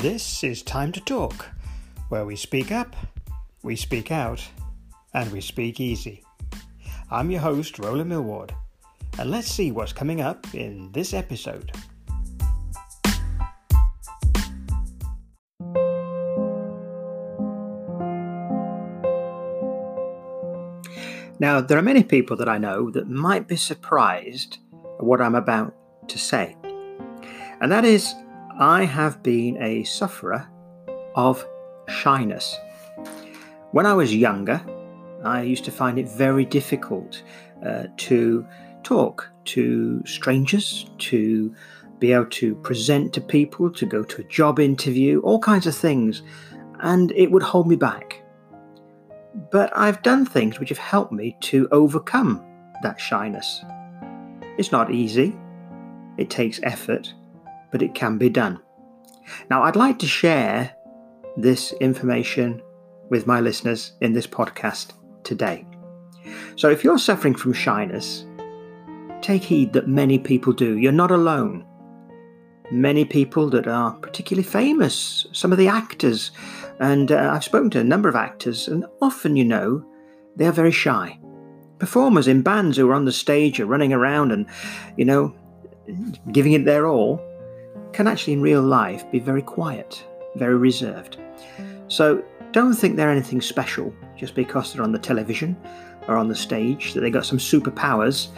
This is Time to Talk, where we speak up, we speak out, and we speak easy. I'm your host, Roland Millward, and let's see what's coming up in this episode. Now, there are many people that I know that might be surprised at what I'm about to say. And that is, I have been a sufferer of shyness. When I was younger, I used to find it very difficult uh, to talk to strangers, to be able to present to people, to go to a job interview, all kinds of things, and it would hold me back. But I've done things which have helped me to overcome that shyness. It's not easy, it takes effort, but it can be done. Now, I'd like to share this information with my listeners in this podcast today. So, if you're suffering from shyness, take heed that many people do. You're not alone. Many people that are particularly famous, some of the actors, and uh, I've spoken to a number of actors, and often, you know, they are very shy. Performers in bands who are on the stage are running around and, you know, giving it their all can actually in real life be very quiet, very reserved. So don't think they're anything special just because they're on the television or on the stage, that they got some superpowers.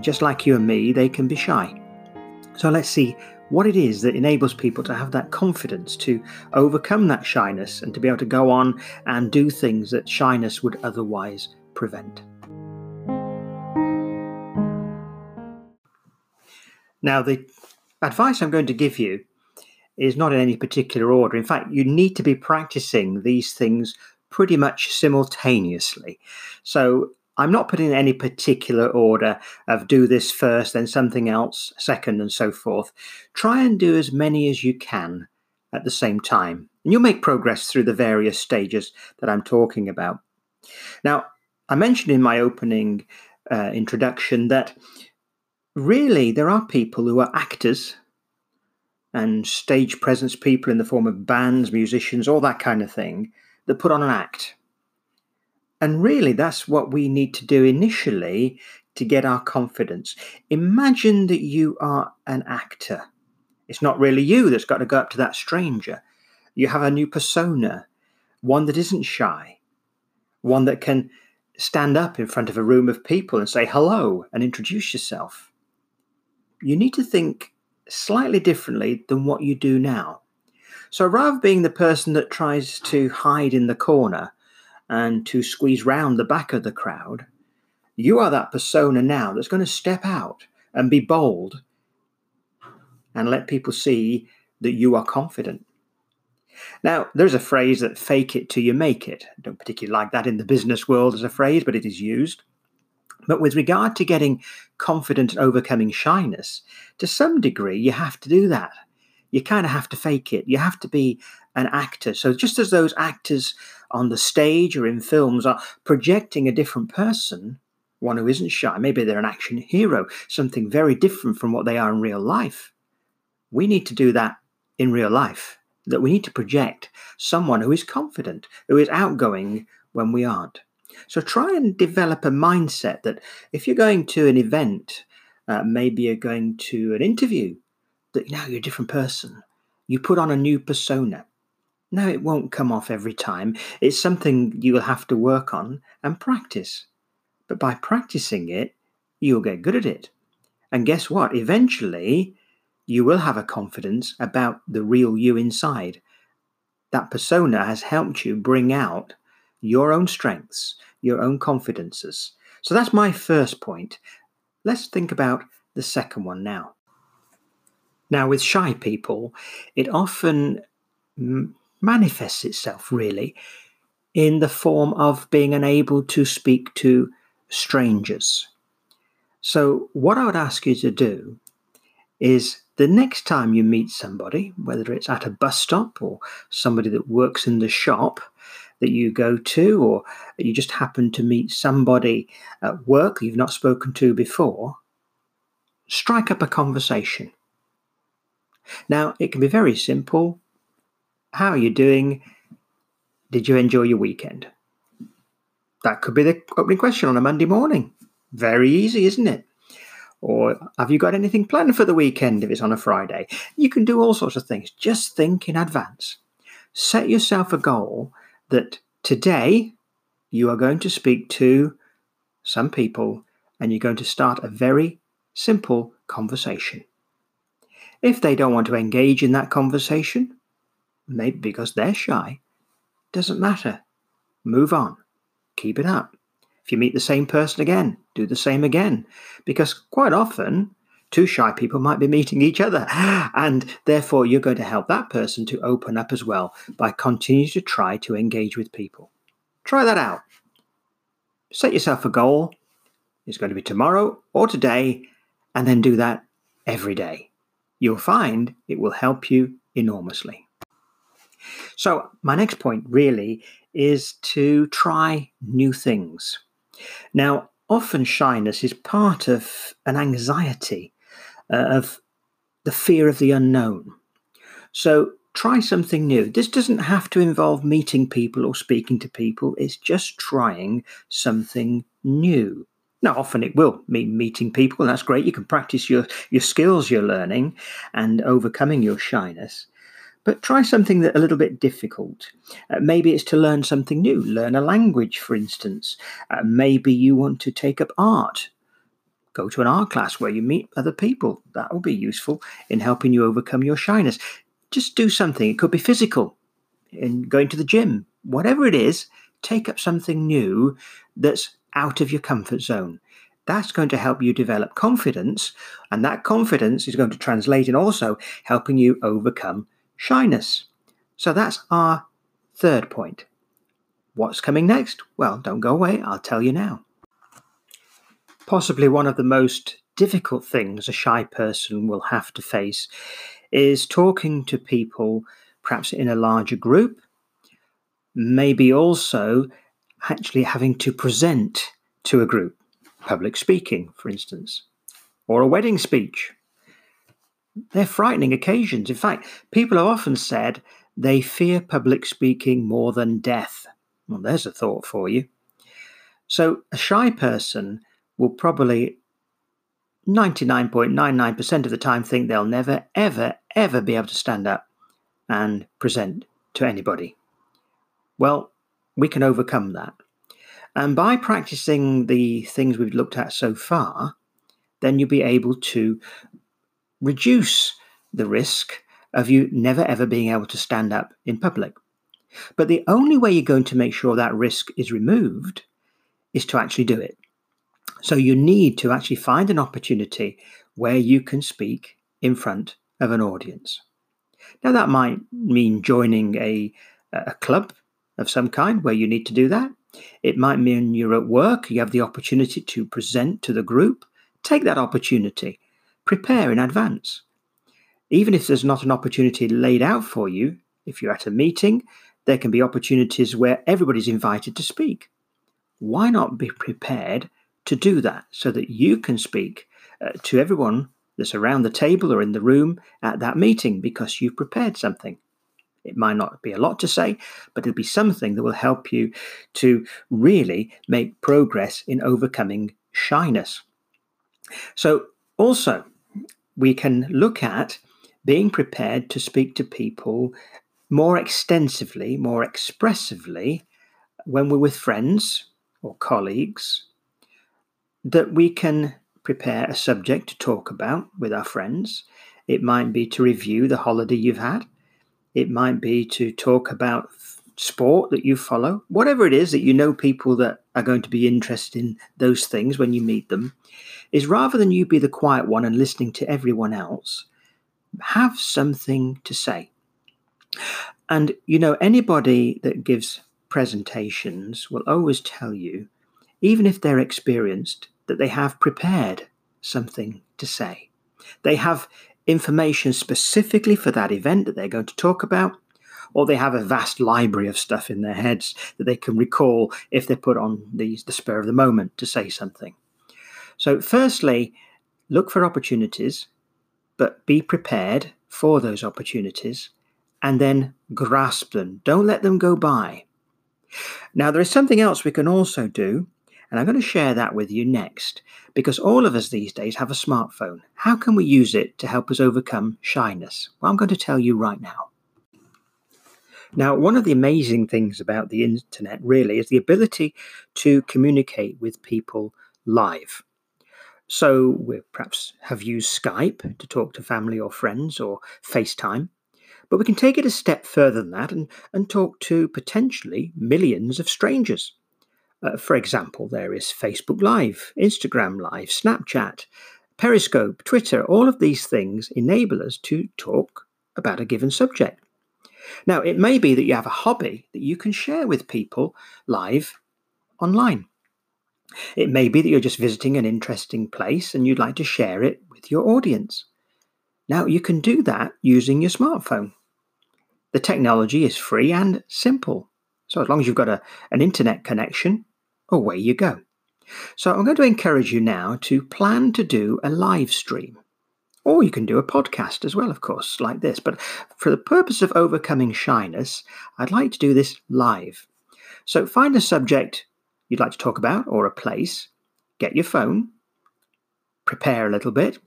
Just like you and me, they can be shy. So let's see what it is that enables people to have that confidence to overcome that shyness and to be able to go on and do things that shyness would otherwise prevent. Now, the advice I'm going to give you is not in any particular order. In fact, you need to be practicing these things pretty much simultaneously. So I'm not putting in any particular order of do this first, then something else second, and so forth. Try and do as many as you can at the same time, and you'll make progress through the various stages that I'm talking about. Now, I mentioned in my opening uh, introduction that really there are people who are actors and stage presence people in the form of bands, musicians, all that kind of thing that put on an act. And really, that's what we need to do initially to get our confidence. Imagine that you are an actor. It's not really you that's got to go up to that stranger. You have a new persona, one that isn't shy, one that can stand up in front of a room of people and say hello and introduce yourself you need to think slightly differently than what you do now. So rather being the person that tries to hide in the corner and to squeeze round the back of the crowd, you are that persona now that's going to step out and be bold and let people see that you are confident. Now, there's a phrase that fake it till you make it. I don't particularly like that in the business world as a phrase, but it is used. But with regard to getting confident and overcoming shyness, to some degree, you have to do that. You kind of have to fake it. You have to be an actor. So, just as those actors on the stage or in films are projecting a different person, one who isn't shy, maybe they're an action hero, something very different from what they are in real life, we need to do that in real life. That we need to project someone who is confident, who is outgoing when we aren't. So try and develop a mindset that if you're going to an event, uh, maybe you're going to an interview, that now you're a different person. You put on a new persona. Now it won't come off every time. It's something you will have to work on and practice. But by practicing it, you'll get good at it. And guess what? Eventually, you will have a confidence about the real you inside. That persona has helped you bring out your own strengths, your own confidences. So that's my first point. Let's think about the second one now. Now, with shy people, it often manifests itself really in the form of being unable to speak to strangers. So, what I would ask you to do is the next time you meet somebody, whether it's at a bus stop or somebody that works in the shop, that you go to, or you just happen to meet somebody at work you've not spoken to before, strike up a conversation. Now, it can be very simple, How are you doing? Did you enjoy your weekend? That could be the opening question on a Monday morning. Very easy, isn't it? Or have you got anything planned for the weekend if it's on a Friday? You can do all sorts of things. Just think in advance. Set yourself a goal that today you are going to speak to some people and you're going to start a very simple conversation. If they don't want to engage in that conversation, maybe because they're shy, doesn't matter. Move on. Keep it up. If you meet the same person again, do the same again. Because quite often, two shy people might be meeting each other. And therefore, you're going to help that person to open up as well by continuing to try to engage with people. Try that out. Set yourself a goal. It's going to be tomorrow or today, and then do that every day you'll find it will help you enormously. So, my next point really is to try new things. Now, often shyness is part of an anxiety uh, of the fear of the unknown. So, try something new. This doesn't have to involve meeting people or speaking to people, it's just trying something new. Now, often it will mean meeting people, and that's great. You can practice your, your skills you're learning and overcoming your shyness. But try something that a little bit difficult. Uh, maybe it's to learn something new, learn a language, for instance. Uh, maybe you want to take up art. Go to an art class where you meet other people. That will be useful in helping you overcome your shyness. Just do something. It could be physical, in going to the gym, whatever it is. Take up something new that's out of your comfort zone. That's going to help you develop confidence, and that confidence is going to translate in also helping you overcome shyness. So that's our third point. What's coming next? Well, don't go away, I'll tell you now. Possibly one of the most difficult things a shy person will have to face is talking to people, perhaps in a larger group, maybe also actually having to present to a group, public speaking, for instance, or a wedding speech. They're frightening occasions. In fact, people have often said they fear public speaking more than death. Well, there's a thought for you. So, a shy person will probably 99.99% of the time think they'll never, ever, ever be able to stand up and present to anybody. Well, we can overcome that. And by practicing the things we've looked at so far, then you'll be able to reduce the risk of you never ever being able to stand up in public. But the only way you're going to make sure that risk is removed is to actually do it. So you need to actually find an opportunity where you can speak in front of an audience. Now, that might mean joining a, a club of some kind where you need to do that. It might mean you're at work, you have the opportunity to present to the group. Take that opportunity, prepare in advance. Even if there's not an opportunity laid out for you, if you're at a meeting, there can be opportunities where everybody's invited to speak. Why not be prepared to do that so that you can speak uh, to everyone that's around the table or in the room at that meeting because you've prepared something? It might not be a lot to say, but it'll be something that will help you to really make progress in overcoming shyness. So, also, we can look at being prepared to speak to people more extensively, more expressively when we're with friends or colleagues, that we can prepare a subject to talk about with our friends. It might be to review the holiday you've had. It might be to talk about sport that you follow, whatever it is that you know people that are going to be interested in those things when you meet them, is rather than you be the quiet one and listening to everyone else, have something to say. And you know, anybody that gives presentations will always tell you, even if they're experienced, that they have prepared something to say. They have information specifically for that event that they're going to talk about, or they have a vast library of stuff in their heads that they can recall if they're put on the, the spur of the moment to say something. So, firstly, look for opportunities, but be prepared for those opportunities and then grasp them. Don't let them go by. Now, there is something else we can also do, and I'm going to share that with you next, because all of us these days have a smartphone. How can we use it to help us overcome shyness? Well, I'm going to tell you right now. Now, one of the amazing things about the internet really is the ability to communicate with people live. So, we perhaps have used Skype to talk to family or friends or FaceTime. But we can take it a step further than that and, and talk to potentially millions of strangers. Uh, for example, there is Facebook Live, Instagram Live, Snapchat, Periscope, Twitter. All of these things enable us to talk about a given subject. Now, it may be that you have a hobby that you can share with people live online. It may be that you're just visiting an interesting place and you'd like to share it with your audience. Now, you can do that using your smartphone. The technology is free and simple. So, as long as you've got a, an internet connection, away you go. So, I'm going to encourage you now to plan to do a live stream. Or you can do a podcast as well, of course, like this. But for the purpose of overcoming shyness, I'd like to do this live. So, find a subject you'd like to talk about or a place, get your phone, prepare a little bit,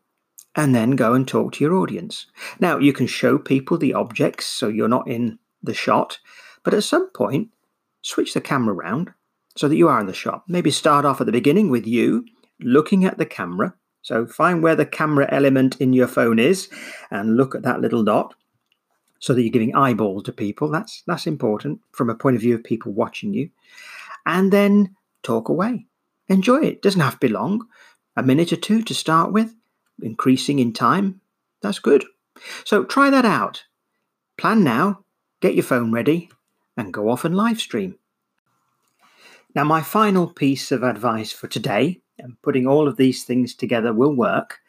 and then go and talk to your audience. Now, you can show people the objects so you're not in the shot, but at some point, switch the camera around so that you are in the shot. Maybe start off at the beginning with you looking at the camera. So find where the camera element in your phone is and look at that little dot so that you're giving eyeball to people. That's that's important from a point of view of people watching you. And then talk away. Enjoy it. Doesn't have to be long. A minute or two to start with increasing in time, that's good. So try that out. Plan now, get your phone ready, and go off and live stream. Now, my final piece of advice for today, and putting all of these things together will work.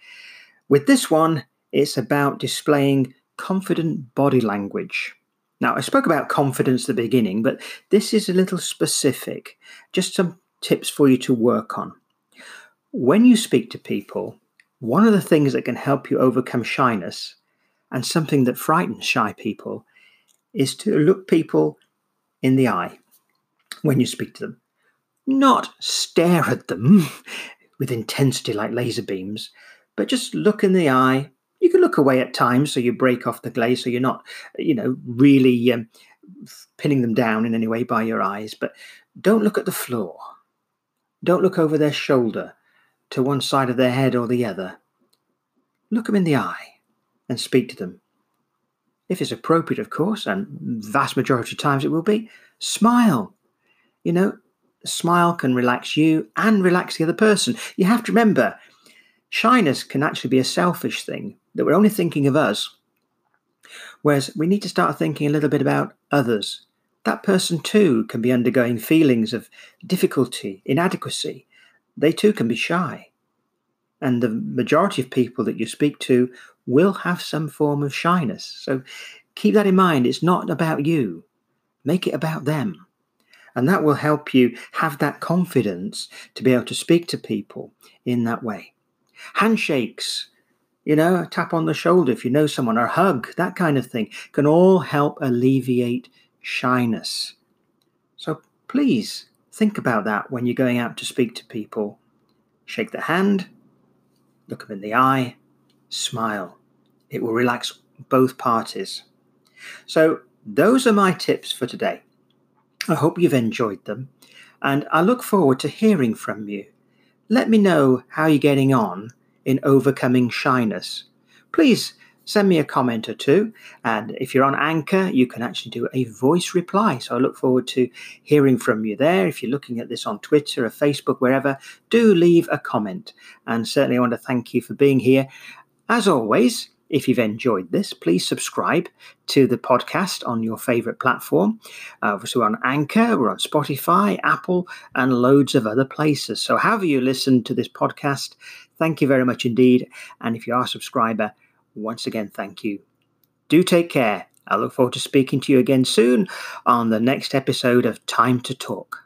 With this one, it's about displaying confident body language. Now, I spoke about confidence at the beginning, but this is a little specific. Just some tips for you to work on. When you speak to people, one of the things that can help you overcome shyness and something that frightens shy people is to look people in the eye when you speak to them. Not stare at them with intensity like laser beams, but just look in the eye. You can look away at times so you break off the glaze so you're not, you know, really um, pinning them down in any way by your eyes. But don't look at the floor. Don't look over their shoulder to one side of their head or the other. Look them in the eye and speak to them. If it's appropriate, of course, and vast majority of times it will be, smile. You know, smile can relax you and relax the other person. You have to remember, shyness can actually be a selfish thing, that we're only thinking of us. Whereas we need to start thinking a little bit about others. That person too can be undergoing feelings of difficulty, inadequacy. They too can be shy. And the majority of people that you speak to will have some form of shyness. So keep that in mind. It's not about you, make it about them. And that will help you have that confidence to be able to speak to people in that way. Handshakes, you know, a tap on the shoulder if you know someone, or hug, that kind of thing can all help alleviate shyness. So please think about that when you're going out to speak to people. Shake the hand, look them in the eye, smile. It will relax both parties. So, those are my tips for today. I hope you've enjoyed them, and I look forward to hearing from you. Let me know how you're getting on in overcoming shyness. Please send me a comment or two. And if you're on Anchor, you can actually do a voice reply. So I look forward to hearing from you there. If you're looking at this on Twitter or Facebook, wherever, do leave a comment. And certainly I want to thank you for being here. As always, if you've enjoyed this, please subscribe to the podcast on your favorite platform. Uh, so we're on Anchor, we're on Spotify, Apple, and loads of other places. So, however you listen to this podcast, thank you very much indeed. And if you are a subscriber, once again, thank you. Do take care. I look forward to speaking to you again soon on the next episode of Time to Talk.